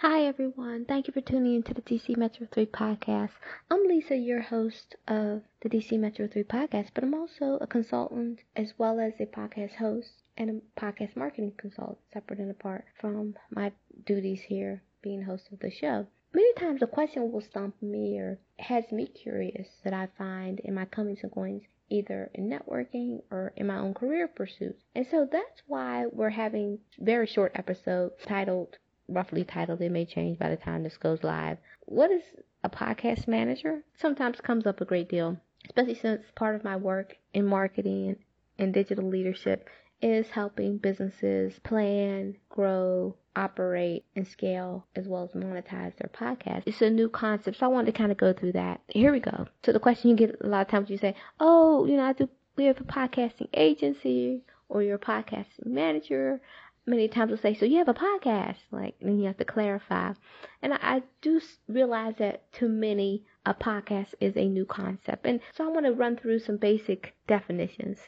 Hi, everyone. Thank you for tuning into the DC Metro 3 podcast. I'm Lisa, your host of the DC Metro 3 podcast, but I'm also a consultant as well as a podcast host and a podcast marketing consultant, separate and apart from my duties here being host of the show. Many times a question will stump me or has me curious that I find in my comings and goings either in networking or in my own career pursuits. And so that's why we're having very short episodes titled roughly titled. It may change by the time this goes live. What is a podcast manager? Sometimes comes up a great deal, especially since part of my work in marketing and digital leadership is helping businesses plan, grow, operate, and scale as well as monetize their podcast. It's a new concept, so I wanted to kind of go through that. Here we go. So the question you get a lot of times you say, "Oh, you know, I do we have a podcasting agency or you're a podcasting manager." Many times will say, "So you have a podcast?" Like, and you have to clarify. And I, I do realize that to many, a podcast is a new concept, and so I want to run through some basic definitions.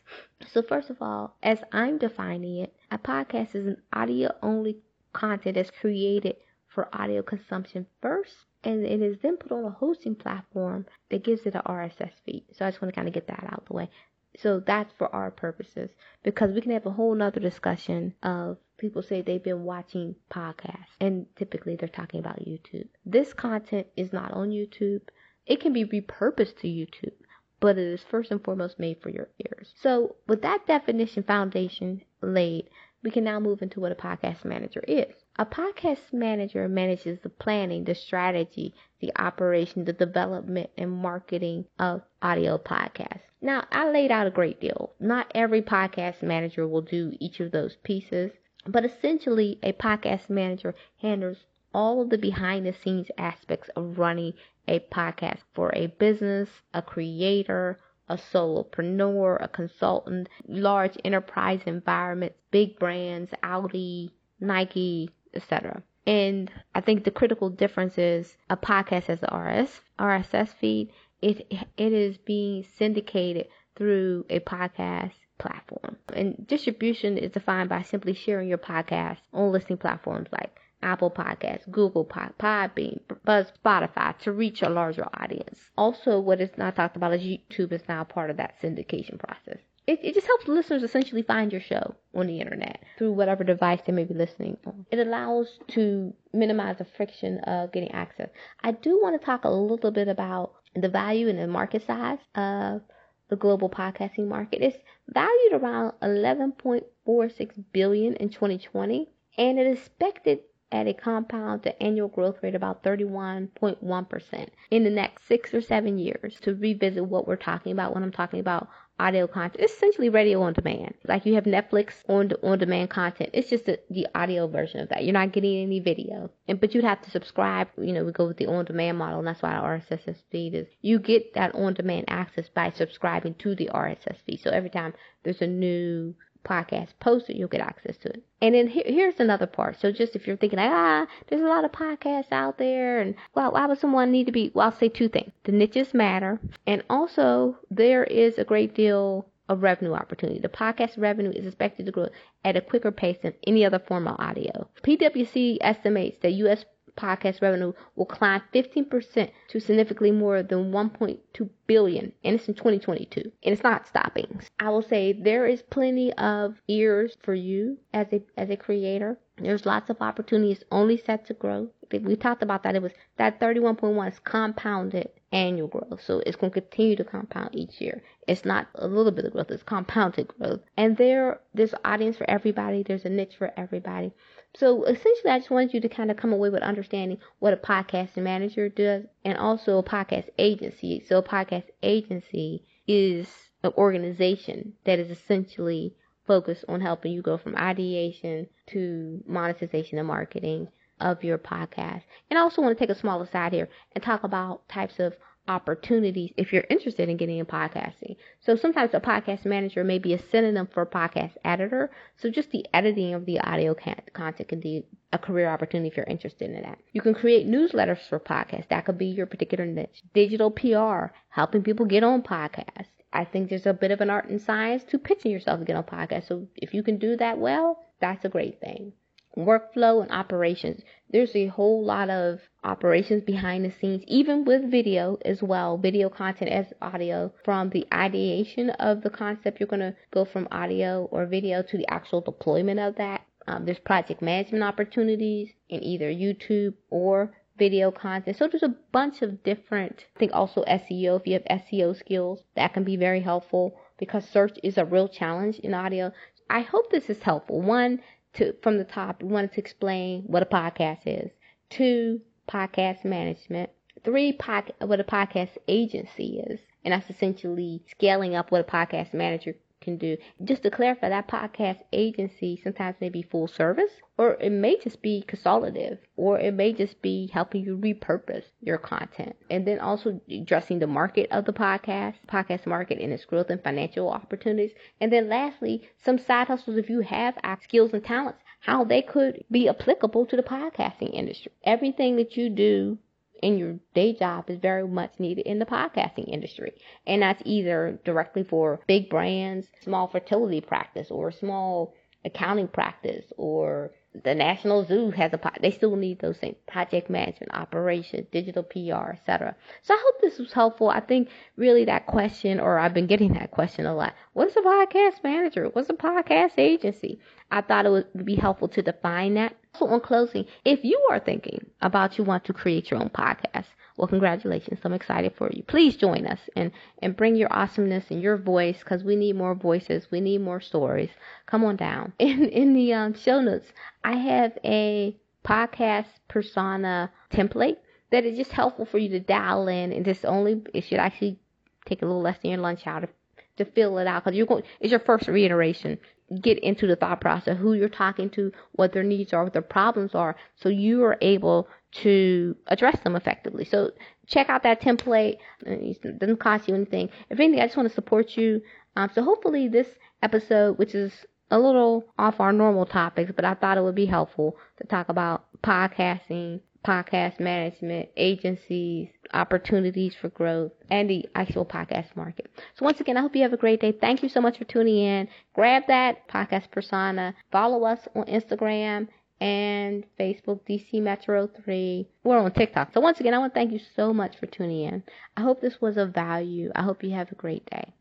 So first of all, as I'm defining it, a podcast is an audio-only content that's created for audio consumption first, and it is then put on a hosting platform that gives it an RSS feed. So I just want to kind of get that out of the way. So that's for our purposes because we can have a whole nother discussion of people say they've been watching podcasts and typically they're talking about YouTube. This content is not on YouTube. It can be repurposed to YouTube, but it is first and foremost made for your ears. So with that definition foundation laid, we can now move into what a podcast manager is. A podcast manager manages the planning, the strategy, the operation, the development, and marketing of audio podcasts. Now, I laid out a great deal. Not every podcast manager will do each of those pieces, but essentially, a podcast manager handles all of the behind the scenes aspects of running a podcast for a business, a creator, a solopreneur, a consultant, large enterprise environments, big brands, Audi, Nike, etc. And I think the critical difference is a podcast has the RS, RSS feed. It it is being syndicated through a podcast platform. And distribution is defined by simply sharing your podcast on listening platforms like Apple Podcasts, Google Pod, Podbean, Buzz, Spotify to reach a larger audience. Also, what is not talked about is YouTube is now part of that syndication process it, it just helps listeners essentially find your show on the internet through whatever device they may be listening on. It allows to minimize the friction of getting access. I do want to talk a little bit about the value and the market size of the global podcasting market. is valued around 11.46 billion in 2020 and it is expected at a compound annual growth rate about 31.1% in the next six or seven years to revisit what we're talking about when I'm talking about audio content. It's essentially radio on demand. Like you have Netflix on on demand content. It's just the, the audio version of that. You're not getting any video. And but you'd have to subscribe. You know, we go with the on demand model, and that's why our RSS feed is. You get that on demand access by subscribing to the RSS feed. So every time there's a new podcast posted, you'll get access to it. And then here, here's another part. So just if you're thinking like, ah, there's a lot of podcasts out there, and well, why would someone need to be? Well, I'll say two things: the niches matter, and also there is a great deal of revenue opportunity. The podcast revenue is expected to grow at a quicker pace than any other form of audio. PwC estimates that U.S podcast revenue will climb 15% to significantly more than 1.2 billion and it's in 2022 and it's not stopping. I will say there is plenty of ears for you as a as a creator there's lots of opportunities only set to grow. We talked about that. It was that 31.1 is compounded annual growth. So it's going to continue to compound each year. It's not a little bit of growth it's compounded growth. And there there's audience for everybody. There's a niche for everybody. So essentially, I just wanted you to kind of come away with understanding what a podcast manager does and also a podcast agency. So a podcast agency is an organization that is essentially focused on helping you go from ideation to monetization and marketing of your podcast. And I also want to take a small aside here and talk about types of opportunities if you're interested in getting in podcasting. So sometimes a podcast manager may be a synonym for a podcast editor. So just the editing of the audio content can be a career opportunity if you're interested in that. You can create newsletters for podcasts. That could be your particular niche. Digital PR, helping people get on podcasts. I think there's a bit of an art and science to pitching yourself to get on podcasts. So if you can do that well, that's a great thing. workflow and operations. There's a whole lot of operations behind the scenes, even with video as well, video content as audio. From the ideation of the concept, you're going to go from audio or video to the actual deployment of that. Um, there's project management opportunities in either YouTube or video content. So there's a bunch of different, I think also SEO, if you have SEO skills, that can be very helpful because search is a real challenge in audio. I hope this is helpful. One, to from the top, we wanted to explain what a podcast is. Two, podcast management. Three, pod, what a podcast agency is. And that's essentially scaling up what a podcast manager can do. Just to clarify, that podcast agency sometimes may be full service, or it may just be consultative, or it may just be helping you repurpose your content. And then also addressing the market of the podcast, podcast market and its growth and financial opportunities. And then lastly, some side hustles if you have skills and talents, how they could be applicable to the podcasting industry. Everything that you do in your day job is very much needed in the podcasting industry. And that's either directly for big brands, small fertility practice, or small accounting practice, or the National Zoo has a pod. they still need those things project management operations digital PR etc so I hope this was helpful I think really that question or I've been getting that question a lot what's a podcast manager what's a podcast agency I thought it would be helpful to define that so on closing if you are thinking about you want to create your own podcast well, congratulations. I'm excited for you. Please join us and, and bring your awesomeness and your voice because we need more voices. We need more stories. Come on down. In, in the um, show notes, I have a podcast persona template that is just helpful for you to dial in and just only, it should actually take a little less than your lunch hour to, to fill it out because you're going, it's your first reiteration get into the thought process, who you're talking to, what their needs are, what their problems are, so you are able to address them effectively. So check out that template. It doesn't cost you anything. If anything, I just want to support you. Um, so hopefully this episode, which is a little off our normal topics, but I thought it would be helpful to talk about podcasting, podcast management, agencies, opportunities for growth, and the actual podcast market. So once again, I hope you have a great day. Thank you so much for tuning in. Grab that podcast persona. Follow us on Instagram and Facebook, DC Metro 3. We're on TikTok. So once again, I want to thank you so much for tuning in. I hope this was of value. I hope you have a great day.